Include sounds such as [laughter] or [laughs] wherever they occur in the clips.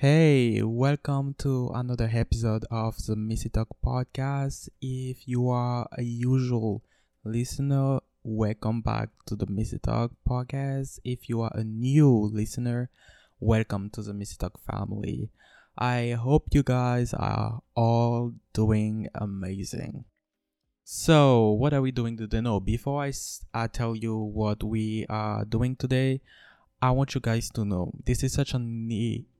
Hey, welcome to another episode of the Missy Talk podcast. If you are a usual listener, welcome back to the Missy Talk podcast. If you are a new listener, welcome to the Missy Talk family. I hope you guys are all doing amazing. So, what are we doing today? No, before I, I tell you what we are doing today, I want you guys to know this is such an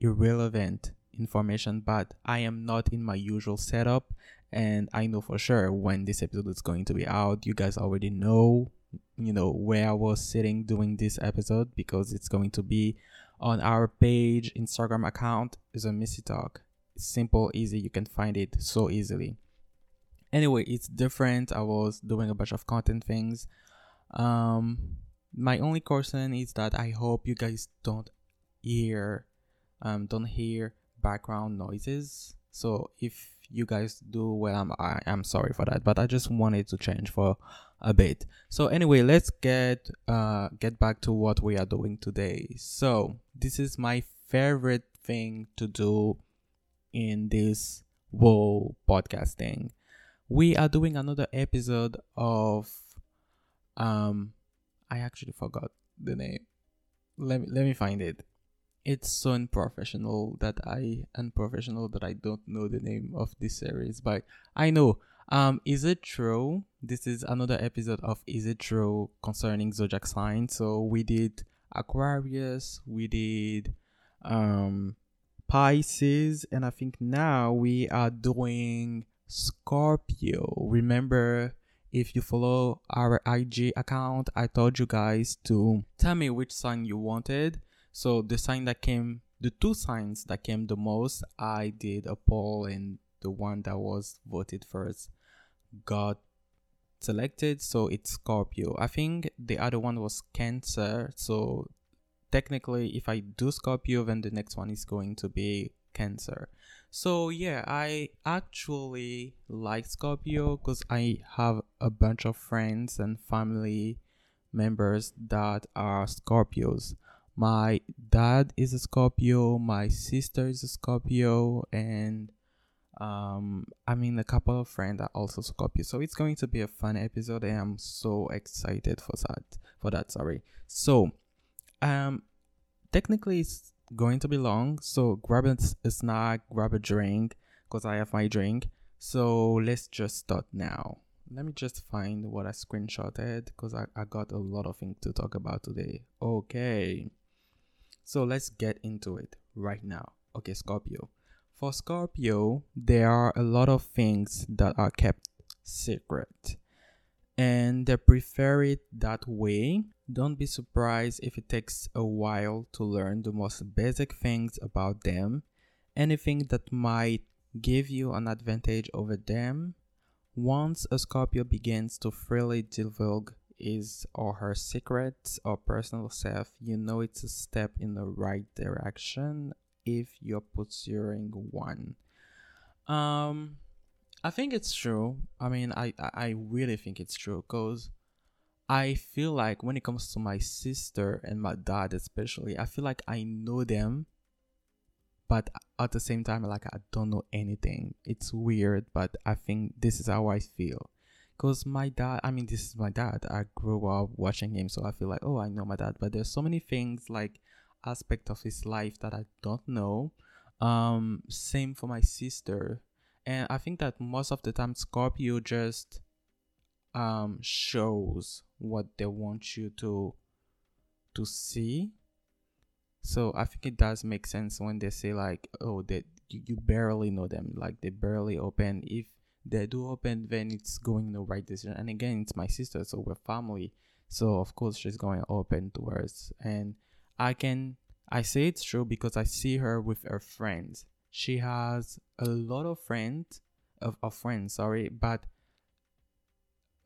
irrelevant information, but I am not in my usual setup, and I know for sure when this episode is going to be out. You guys already know, you know, where I was sitting doing this episode because it's going to be on our page, Instagram account is a Missy Talk. Simple, easy. You can find it so easily. Anyway, it's different. I was doing a bunch of content things. Um, my only concern is that I hope you guys don't hear um don't hear background noises. So if you guys do well I'm I, am sorry for that. But I just wanted to change for a bit. So anyway, let's get uh get back to what we are doing today. So this is my favorite thing to do in this whole podcasting. We are doing another episode of um I actually forgot the name. Let me let me find it. It's so unprofessional that I unprofessional that I don't know the name of this series, but I know. Um, is it true? This is another episode of Is It True concerning zodiac signs. So we did Aquarius, we did um Pisces, and I think now we are doing Scorpio. Remember if you follow our IG account, I told you guys to tell me which sign you wanted. So the sign that came, the two signs that came the most, I did a poll and the one that was voted first got selected. So it's Scorpio. I think the other one was Cancer. So technically, if I do Scorpio, then the next one is going to be Cancer. So yeah, I actually like Scorpio because I have a bunch of friends and family members that are Scorpios. My dad is a Scorpio, my sister is a Scorpio, and um I mean a couple of friends are also Scorpio. So it's going to be a fun episode and I'm so excited for that for that, sorry. So um technically it's going to be long. So grab a snack, grab a drink, because I have my drink. So let's just start now. Let me just find what I screenshotted because I, I got a lot of things to talk about today. Okay. So let's get into it right now. Okay, Scorpio. For Scorpio, there are a lot of things that are kept secret and they prefer it that way. Don't be surprised if it takes a while to learn the most basic things about them. Anything that might give you an advantage over them. Once a Scorpio begins to freely divulge his or her secrets or personal self, you know it's a step in the right direction if you're pursuing one. Um, I think it's true. I mean, I I really think it's true because I feel like when it comes to my sister and my dad, especially, I feel like I know them, but at the same time, like I don't know anything. It's weird, but I think this is how I feel. Cause my dad, I mean, this is my dad. I grew up watching him, so I feel like, oh, I know my dad. But there's so many things like aspect of his life that I don't know. Um, same for my sister and i think that most of the time scorpio just um shows what they want you to to see. So i think it does make sense when they say like oh that you, you barely know them like they barely open. If they do open then it's going in the right direction and again it's my sister so we're family. So of course she's going open towards. And i can i say it's true because i see her with her friends. She has a lot of friends of, of friends sorry but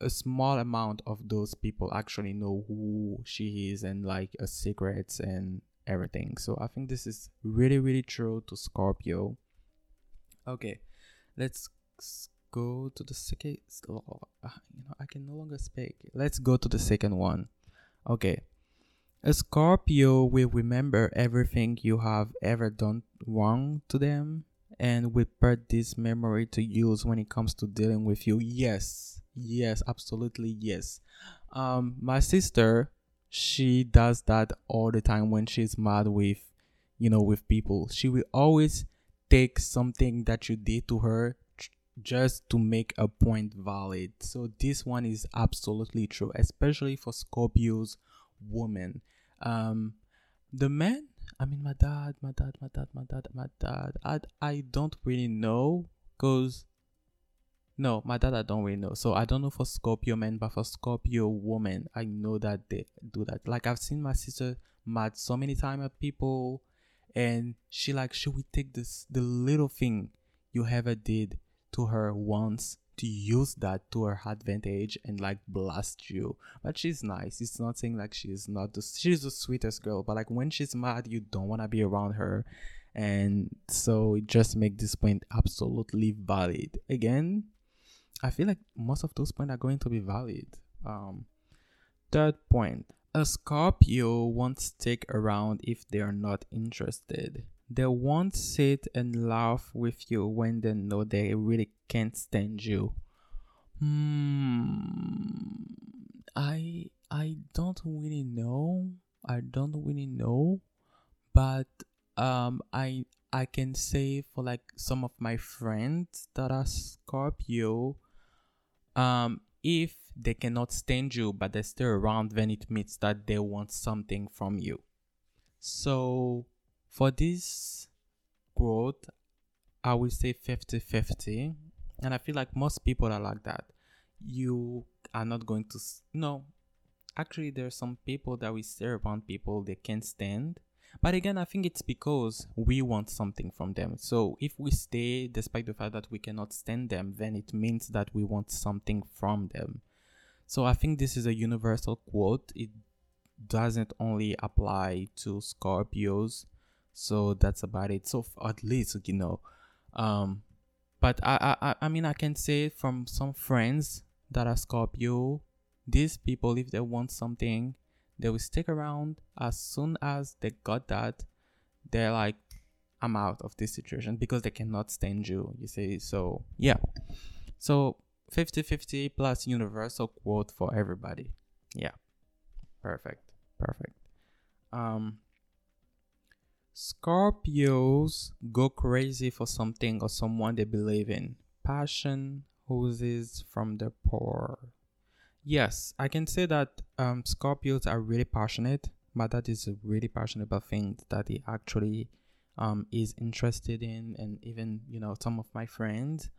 a small amount of those people actually know who she is and like a secrets and everything. So i think this is really really true to scorpio. Okay let's go to the second oh, ah, you know i can no longer speak. Let's go to the second one. Okay A Scorpio will remember everything you have ever done wrong to them and will put this memory to use when it comes to dealing with you. Yes, yes, absolutely, yes. Um, my sister, she does that all the time when she's mad with, you know, with people. She will always take something that you did to her just to make a point valid. So this one is absolutely true, especially for Scorpios women. Um the men, I mean my dad, my dad, my dad, my dad, my dad. I I don't really know cuz no, my dad I don't really know. So I don't know for Scorpio men, but for Scorpio women, I know that they do that. Like I've seen my sister mad so many times at people and she like she would take this the little thing you ever did to her once to use that to her advantage and like blast you. But she's nice. It's not saying like she's not the she's the sweetest girl, but like when she's mad, you don't want to be around her. And so it just make this point absolutely valid. Again, I feel like most of those points are going to be valid. Um, third point. A Scorpio won't stick around if they're not interested. They won't sit and laugh with you when they know they really can't stand you. Hmm. I I don't really know. I don't really know, but um, I I can say for like some of my friends that are Scorpio, um, if they cannot stand you but they're still around, then it means that they want something from you. So for this growth, I will say 50 50. And I feel like most people are like that. You are not going to, no. Actually, there are some people that we stay around people they can't stand. But again, I think it's because we want something from them. So if we stay despite the fact that we cannot stand them, then it means that we want something from them. So I think this is a universal quote. It doesn't only apply to Scorpios so that's about it so at least you know um but I, I i mean i can say from some friends that are scorpio these people if they want something they will stick around as soon as they got that they're like i'm out of this situation because they cannot stand you you see? So yeah. So 50 50 plus universal quote for everybody. Yeah. Perfect. Perfect. Um Scorpios go crazy for something or someone they believe in. Passion oozes from the pore. Yes, I can say that um, Scorpios are really passionate, but that is a really passionate about things that he actually um, is interested in, and even you know some of my friends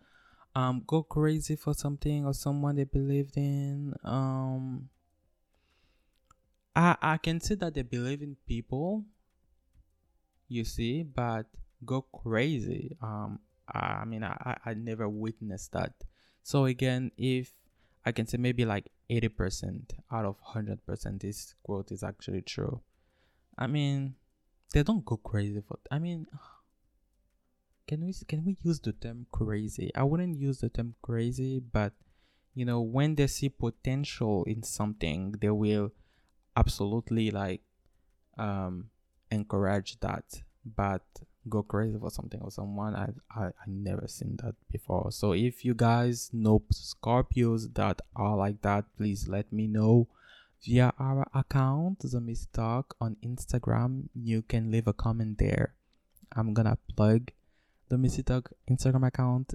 um, go crazy for something or someone they believed in. Um, I I can say that they believe in people you see, but go crazy. Um, I mean, I, I never witnessed that. So again, if I can say maybe like 80% out of 100% this quote is actually true. I mean, they don't go crazy for, I mean, [sighs] can we, can we use the term crazy? I wouldn't use the term crazy, but you know, when they see potential in something, they will absolutely like, um, encourage that but go crazy for something or someone I, I i never seen that before so if you guys know scorpios that are like that please let me know via our account the Miss talk on instagram you can leave a comment there i'm gonna plug the Missy Talk Instagram account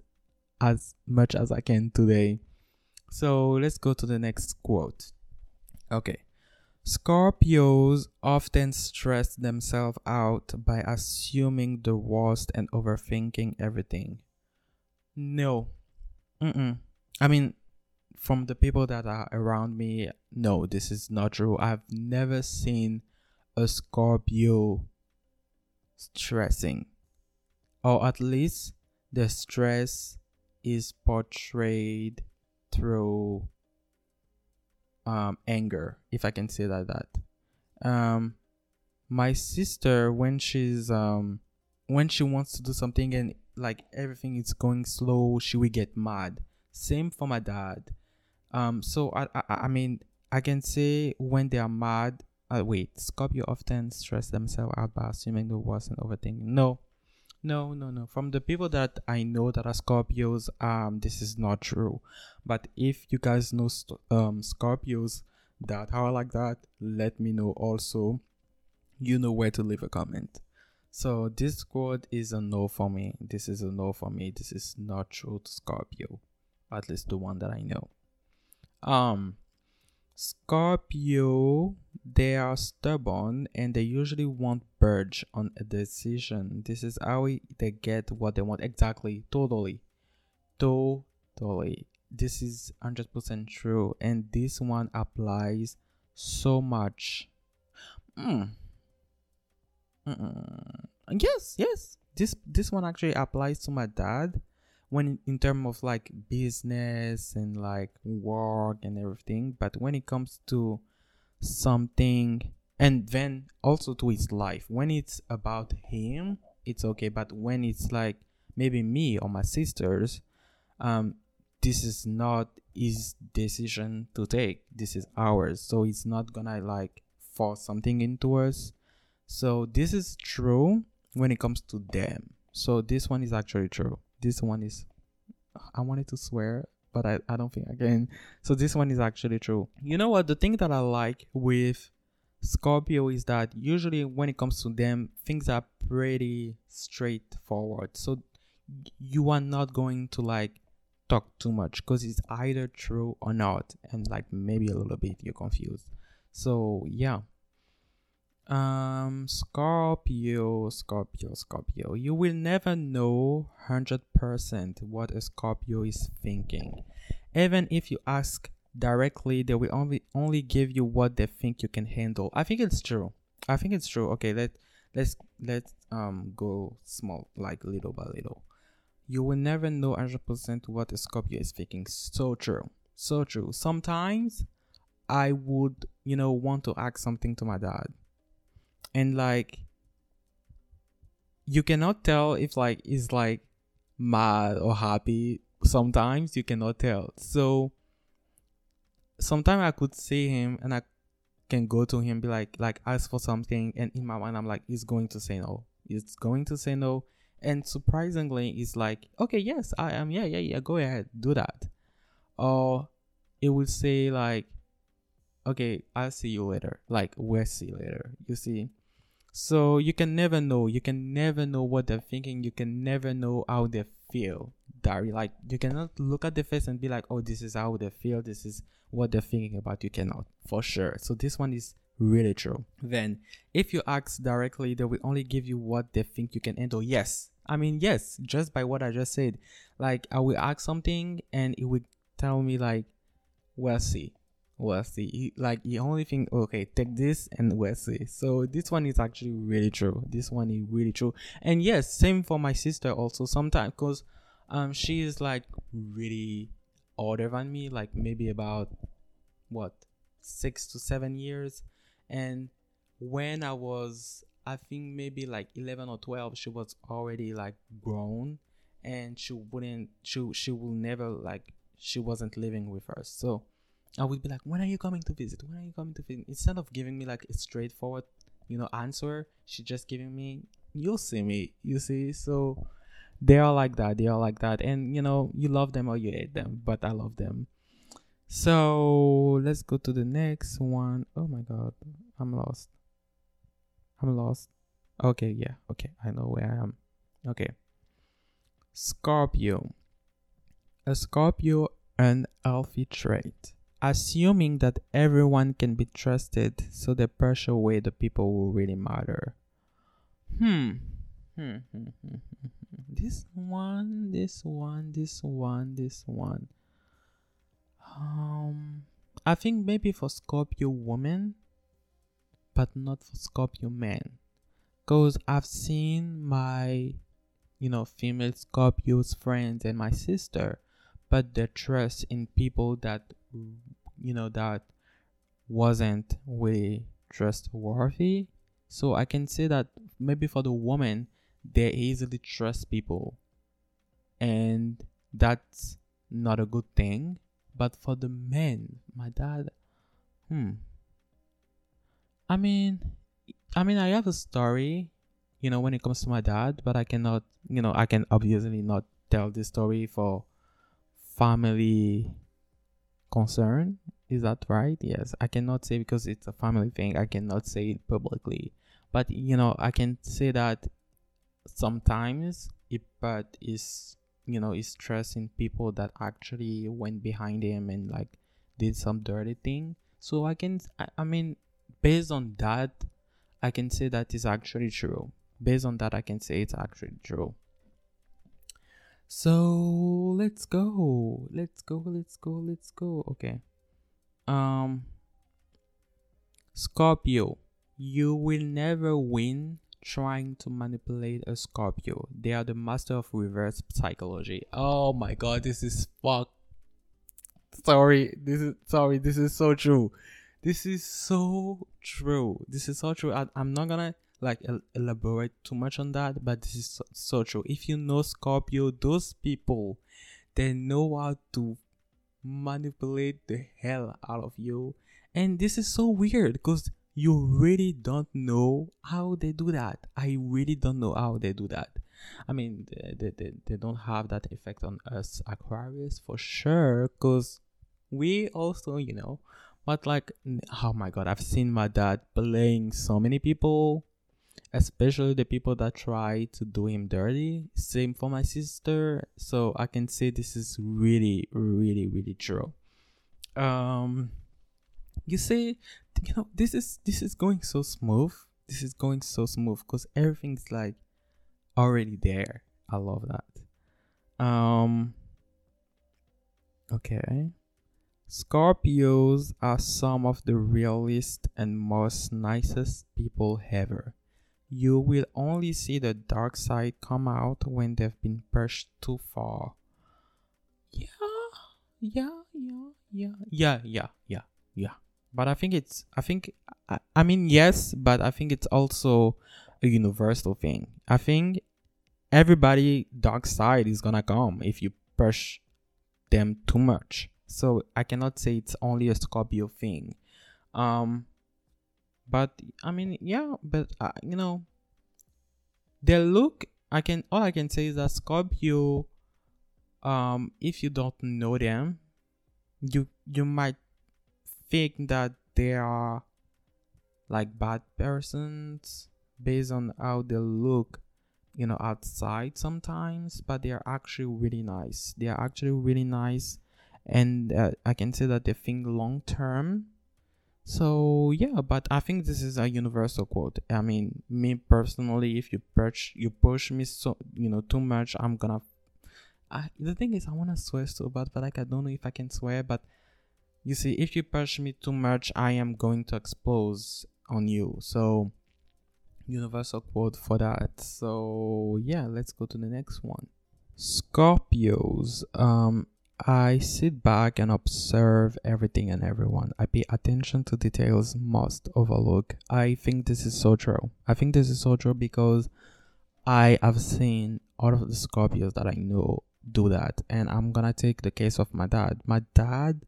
as much as I can today. So let's go to the next quote. Okay. Scorpios often stress themselves out by assuming the worst and overthinking everything. No. Mm-mm. I mean, from the people that are around me, no, this is not true. I've never seen a Scorpio stressing. Or at least the stress is portrayed through um, anger, if I can say that. That um, my sister, when she's um, when she wants to do something and like everything is going slow, she will get mad. Same for my dad. Um, so I, I, I mean, I can say when they are mad, uh, wait, Scorpio often stress themselves out by assuming the worst and overthinking. No, no, no, no. From the people that I know that are Scorpios, um, this is not true. But if you guys know um Scorpios that are like that, let me know also. You know where to leave a comment. So this quote is a no for me. This is a no for me. This is not true to Scorpio, at least the one that I know. Um, Scorpio, they are stubborn and they usually won't budge on a decision. This is how they get what they want. Exactly. Totally. Totally. This is 100% true. And this one applies so much. Mm. Mm-mm. Yes, yes. This this one actually applies to my dad when in, terms of like business and like work and everything but when it comes to something and then also to his life when it's about him it's okay but when it's like maybe me or my sisters um this is not his decision to take. This is ours. So it's not gonna like force something into us. So this is true when it comes to them. So this one is actually true this one is I wanted to swear, but I, I don't think I can. So this one is actually true. You know what? The thing that I like with Scorpio is that usually when it comes to them, things are pretty straightforward. So you are not going to like talk too much because it's either true or not, and like maybe a little bit you're confused. So yeah, um, Scorpio, Scorpio, Scorpio. You will never know 100% what a Scorpio is thinking. Even if you ask directly, they will only only give you what they think you can handle. I think it's true. I think it's true. Okay, let let's let's um go small, like little by little. You will never know 100% what a Scorpio is thinking. So true. So true. Sometimes I would, you know, want to ask something to my dad and like you cannot tell if like he's like mad or happy. Sometimes you cannot tell. So sometimes i could see him and i can go to him be like like ask for something and in my mind i'm like he's going to say no. He's going to say no. And surprisingly he's like okay yes i am. Yeah yeah yeah go ahead do that. Or it would say like okay i'll see you later. Like we'll see later. You see so you can never know. You can never know what they're thinking. You can never know how they feel. That like you cannot look at the face and be like, oh, this is how they feel. This is what they're thinking about. You cannot for sure. So this one is really true. Then if you ask directly, they will only give you what they think you can handle. Yes. I mean, yes, just by what I just said. Like I will ask something and it will tell me like, well, see we'll see. He, like the only thing, okay, take this and we'll see. So this one is actually really true. This one is really true. And yes, same for my sister also. Sometimes because um she is like really older than me, like maybe about what six to seven years. And when I was, I think maybe like eleven or twelve, she was already like grown, and she wouldn't, she she will never like she wasn't living with us. So I would be like, when are you coming to visit? When are you coming to visit? Instead of giving me like a straightforward, you know, answer, she just giving me, you'll see me, you see. So they are like that. They are like that, and you know, you love them or you hate them, but I love them. So let's go to the next one. Oh my god, I'm lost. I'm lost. Okay, yeah, okay, I know where I am. Okay. Scorpio. A Scorpio, an healthy trait assuming that everyone can be trusted so the pressure away the people who really matter. Hmm. Hmm, hmm, hmm. This one, this one, this one, this one. Um, I think maybe for Scorpio woman, but not for Scorpio man. Cause I've seen my, you know, female Scorpio's friends and my sister, but their trust in people that you know that wasn't really trustworthy. So i can say that maybe for the woman they easily trust people. And that's not a good thing. But for the men my dad hmm. I mean, I mean, I have a story, you know, when it comes to my dad, but I cannot, you know, I can obviously not tell this story for family concern. Is that right? Yes, I cannot say because it's a family thing. I cannot say it publicly, but you know, I can say that sometimes it but is you know is stressing people that actually went behind him and like did some dirty thing. So I can, I, I mean, based on that, I can say that is actually true. Based on that, I can say it's actually true. So let's go. Let's go. Let's go. Let's go. Okay. Um Scorpio. You will never win trying to manipulate a Scorpio. They are the master of reverse psychology. Oh my god, this is fuck. Sorry, this is sorry, this is so true. This is so true. This is so true. I, am not gonna like el- elaborate too much on that, but this is so, so true. If you know Scorpio, those people they know how to manipulate the hell out of you, and this is so weird because you really don't know how they do that. I really don't know how they do that. I mean, they, they, they don't have that effect on us Aquarius for sure, because we also, you know, but like, oh my god, I've seen my dad playing so many people especially the people that try to do him dirty. Same for my sister. So I can say this is really, really, really true. Um, you see, you know, this is this is going so smooth. This is going so smooth because everything's like already there. I love that. Um. Okay. Scorpios are some of the realest and most nicest people ever. You will only see the dark side come out when they've been pushed too far. Yeah, yeah, yeah, yeah, yeah, yeah, yeah, yeah. But I think it's, I think, I, I mean, yes, but I think it's also a universal thing. I think everybody dark side is gonna come if you push them too much. So I cannot say it's only a Scorpio thing. Um, but I mean, yeah, but uh, you know, the look. I can all I can say is that Scorpio. Um, if you don't know them, you you might think that they are like bad persons based on how they look you know outside sometimes but they are actually really nice they are actually really nice and uh, i can say that they think long term so yeah, but I think this is a universal quote. I mean, me personally, if you push you push me so you know too much, I'm gonna. I, the thing is, I wanna swear so bad, but like I don't know if I can swear. But you see, if you push me too much, I am going to expose on you. So universal quote for that. So yeah, let's go to the next one. Scorpios. Um, I sit back and observe everything and everyone. I pay attention to details most overlook. I think this is so true. I think this is so true because I have seen all of the Scorpios that I know do that. And I'm gonna take the case of my dad. My dad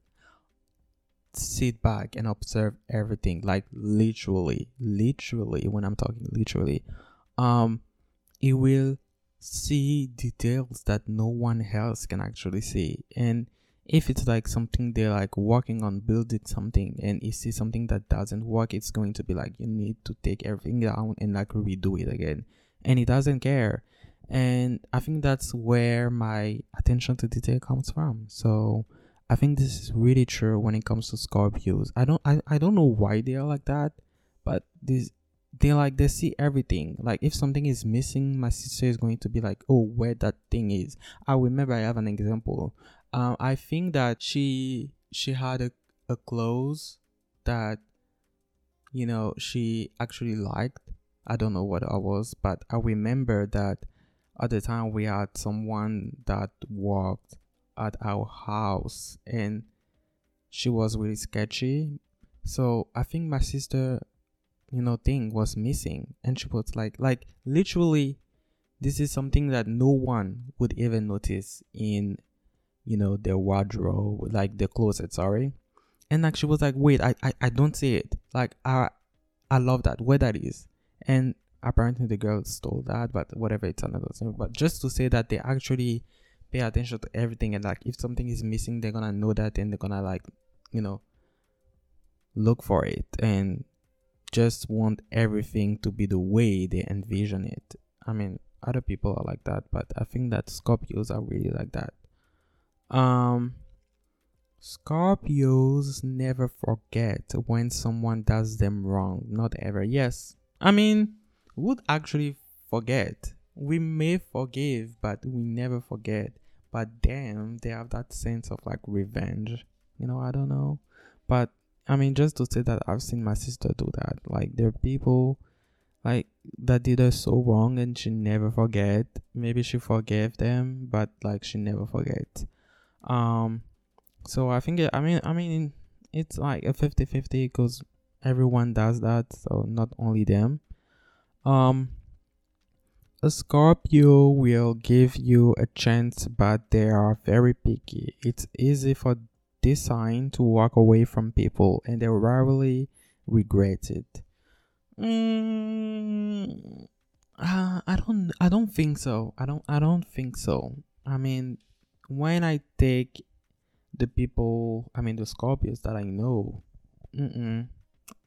sit back and observe everything. Like literally, literally, when I'm talking literally. Um he will see details that no one else can actually see. And if it's like something they're like working on building something and you see something that doesn't work it's going to be like you need to take everything down and like redo it again. And he doesn't care. And i think that's where my attention to detail comes from. So i think this is really true when it comes to scorpios. I don't i, I don't know why they are like that but this they like they see everything. Like if something is missing my sister is going to be like oh where that thing is. I remember i have an example. Um i think that she she had a, a clothes that you know she actually liked. I don't know what i was but i remember that at the time we had someone that worked at our house and she was really sketchy. So i think my sister you know thing was missing. And she was like like literally this is something that no one would even notice in you know their wardrobe like the closet sorry. And like she was like wait I, I i don't see it. Like i I love that where that is, and apparently the girl stole that, but whatever, it's another thing. But just to say that they actually pay attention to everything, and like if something is missing, they're gonna know that, and they're gonna like, you know, look for it, and just want everything to be the way they envision it. I mean, other people are like that, but I think that Scorpios are really like that. Um, Scorpios never forget when someone does them wrong. Not ever. Yes. I mean, would actually forget. We may forgive, but we never forget. But damn, they have that sense of like revenge. You know, I don't know. But I mean, just to say that I've seen my sister do that. Like, there are people like that did her so wrong and she never forget. Maybe she forgave them, but like she never forget. Um, so I think I mean I mean it's like a 50-50 because everyone does that, so not only them. Um, a Scorpio will give you a chance, but they are very picky. It's easy for sign to walk away from people, and they rarely regret it. Mm, uh, I don't. I don't think so. I don't. I don't think so. I mean, when I take the people, I mean, the Scorpios that I know,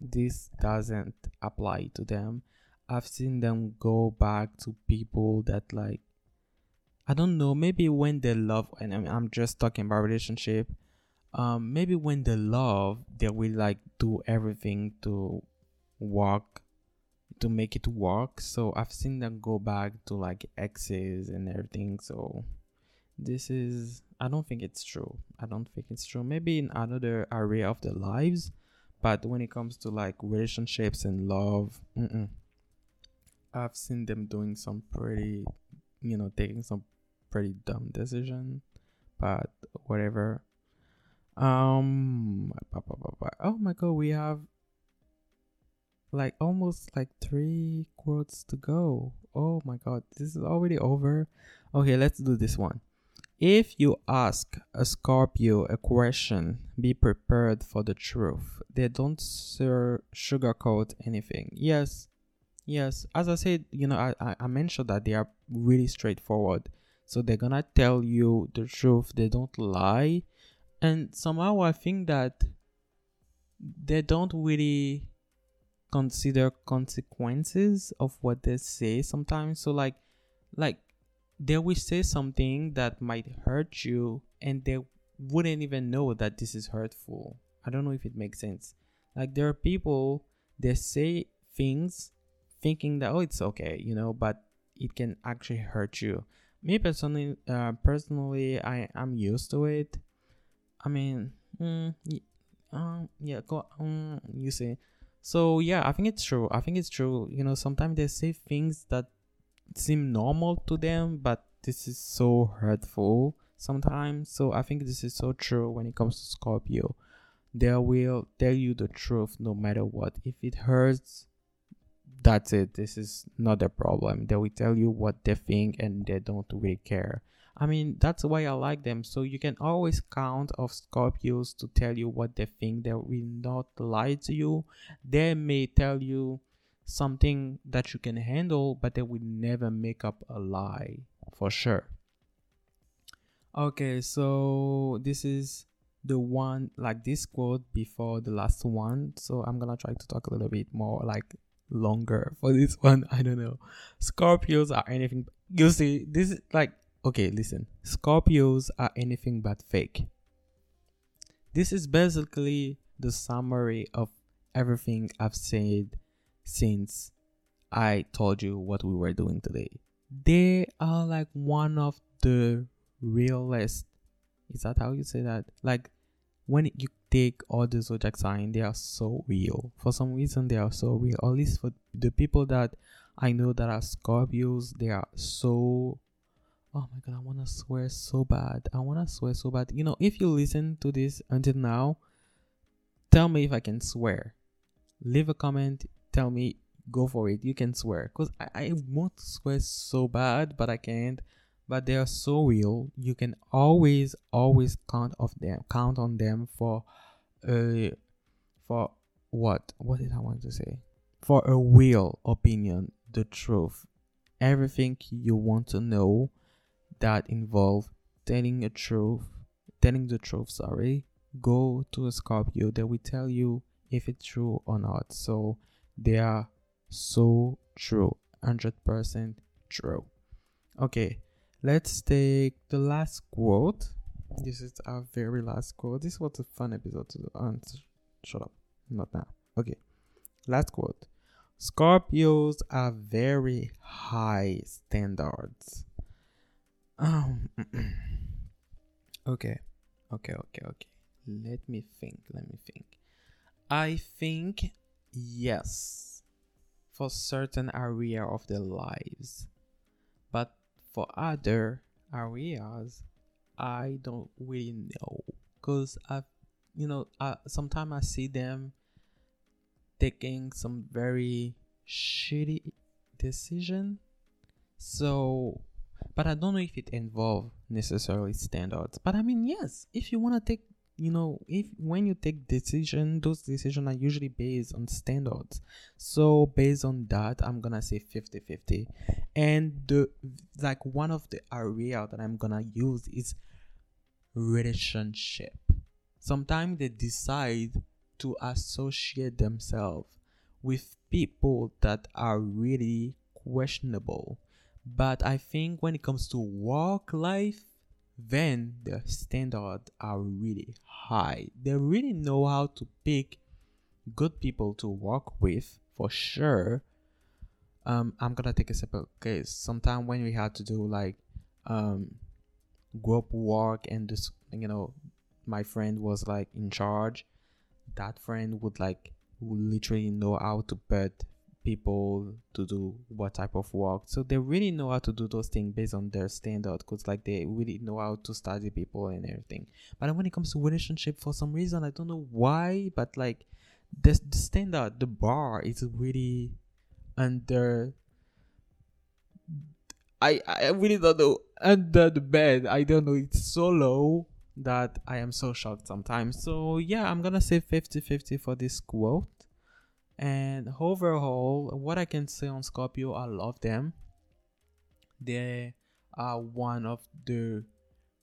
this doesn't apply to them. I've seen them go back to people that like I don't know, maybe when they love and I mean, I'm just talking about relationship. Um maybe when they love, they will like do everything to work to make it work. So I've seen them go back to like exes and everything. So this is I don't think it's true. I don't think it's true. Maybe in another area of their lives, but when it comes to like relationships and love, mm-mm. I've seen them doing some pretty, you know, taking some pretty dumb decision, but whatever. Um, oh my god, we have like almost like three quotes to go. Oh my god, this is already over. Okay, let's do this one. If you ask a Scorpio a question, be prepared for the truth. They don't sur- sugarcoat anything. Yes, Yes, as I said, you know, I, I mentioned that they are really straightforward. So they're gonna tell you the truth, they don't lie. And somehow I think that they don't really consider consequences of what they say sometimes. So like like they will say something that might hurt you and they wouldn't even know that this is hurtful. I don't know if it makes sense. Like there are people they say things thinking that oh it's okay you know but it can actually hurt you me personally uh, personally i i'm used to it i mean mm, um, yeah go um, you see so yeah i think it's true i think it's true you know sometimes they say things that seem normal to them but this is so hurtful sometimes so i think this is so true when it comes to scorpio they will tell you the truth no matter what if it hurts that's it. This is not a problem. They will tell you what they think and they don't really care. I mean, that's why I like them. So you can always count of Scorpios to tell you what they think. They will not lie to you. They may tell you something that you can handle, but they will never make up a lie for sure. Okay, so this is the one like this quote before the last one. So I'm gonna try to talk a little bit more like longer for this [laughs] one. I don't know. Scorpios are anything. You see, this is like okay. Listen, Scorpios are anything but fake. This is basically the summary of everything I've said since I told you what we were doing today. They are like one of the realest. Is that how you say that? Like when you take all the zodiac sign, they are so real. For some reason, they are so real. At least for the people that I know that are Scorpios, they are so. Oh my god, I wanna swear so bad. I wanna swear so bad. You know, if you listen to this until now, tell me if I can swear. Leave a comment. Tell me, go for it. You can swear, cause I, I want to swear so bad, but I can't but they are so real you can always always count of them count on them for uh for what what did i want to say for a real opinion, the truth, everything you want to know that involve telling a truth, telling the truth, sorry, go to a Scorpio. They will tell you if it's true or not. So they are so true, 100% true. Okay, let's take the last quote. This is our very last quote. This was a fun episode to answer. Um, shut up. Not now. Okay. Last quote. Scorpios are very high standards. Um [clears throat] Okay. Okay, okay, okay. Let me think. Let me think. I think yes. For certain area of their lives. But for other areas, I don't really know. Cause I've you know, I, sometimes I see them taking some very shitty decision. So, but I don't know if it involve necessarily standards. But I mean, yes, if you want to take, you know, if when you take decision, those decisions are usually based on standards. So based on that, I'm gonna say 50-50. And the like one of the area that I'm gonna use is relationship. Sometimes they decide to associate themselves with people that are really questionable. But I think when it comes to work life, then the standards are really high. They really know how to pick good people to work with for sure. Um, I'm gonna take a simple case. Sometime when we had to do like um group work and this, you know, my friend was like in charge that friend would like literally know how to put people to do what type of work so they really know how to do those things based on their standard because like they really know how to study people and everything but when it comes to relationship for some reason i don't know why but like the, the standard the bar is really under I I really don't know under the bed. I don't know. It's so low that I am so shocked sometimes. So yeah, I'm gonna say 50-50 for this quote. And overall, what I can say on Scorpio, I love them. They are one of the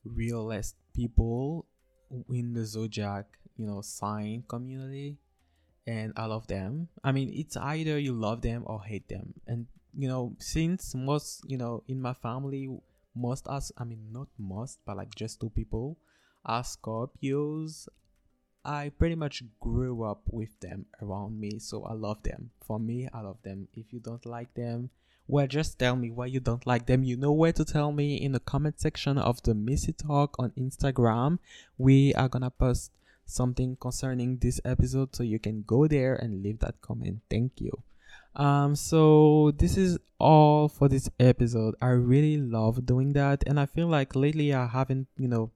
realest people in the zodiac, you know, sign community. And I love them. I mean, it's either you love them or hate them. And you know, since most, you know, in my family, most us, I mean, not most, but like just two people are Scorpios. I pretty much grew up with them around me, so I love them. For me, I love them. If you don't like them, well, just tell me why you don't like them. You know where to tell me in the comment section of the Missy Talk on Instagram. We are gonna post something concerning this episode, so you can go there and leave that comment. Thank you. Um, so this is all for this episode. I really love doing that, and I feel like lately I haven't, you know,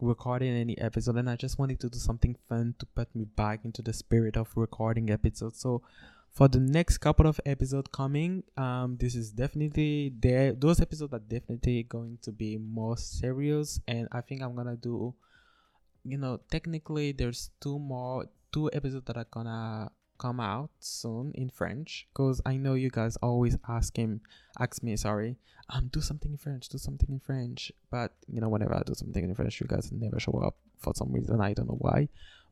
recording any episode and I just wanted to do something fun to put me back into the spirit of recording episodes. So for the next couple of episodes coming, um this is definitely there those episodes are definitely going to be more serious and I think I'm gonna do you know technically there's two more two episodes that are gonna come out soon in French because I know you guys always ask him, ask me, sorry, um, do something in French, do something in French. But you know, whenever I do something in French, you guys never show up for some reason. I don't know why.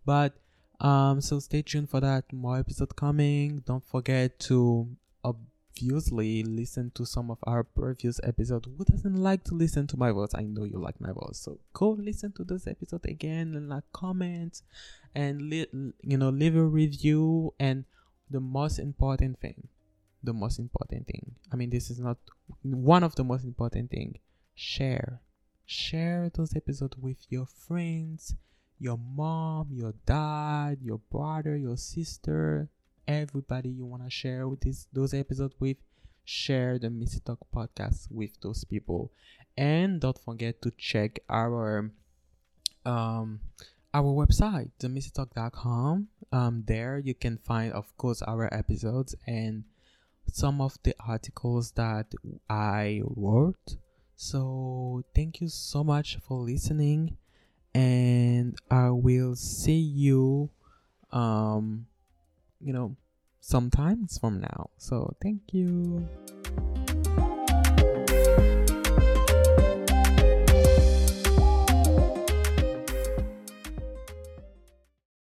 But um, so stay tuned for that. More episode coming. Don't forget to obviously listen to some of our previous episodes. Who doesn't like to listen to my voice? I know you like my voice, so go listen to this episode again and like comment and li- you know leave a review. And the most important thing, the most important thing. I mean, this is not one of the most important thing. Share, share those episodes with your friends, your mom, your dad, your brother, your sister, everybody you want to share with this those episodes with share the Missy Talk podcast with those people and don't forget to check our um our website themissytalk.com um there you can find of course our episodes and some of the articles that I wrote so thank you so much for listening and I will see you um you know, sometimes from now. So thank you.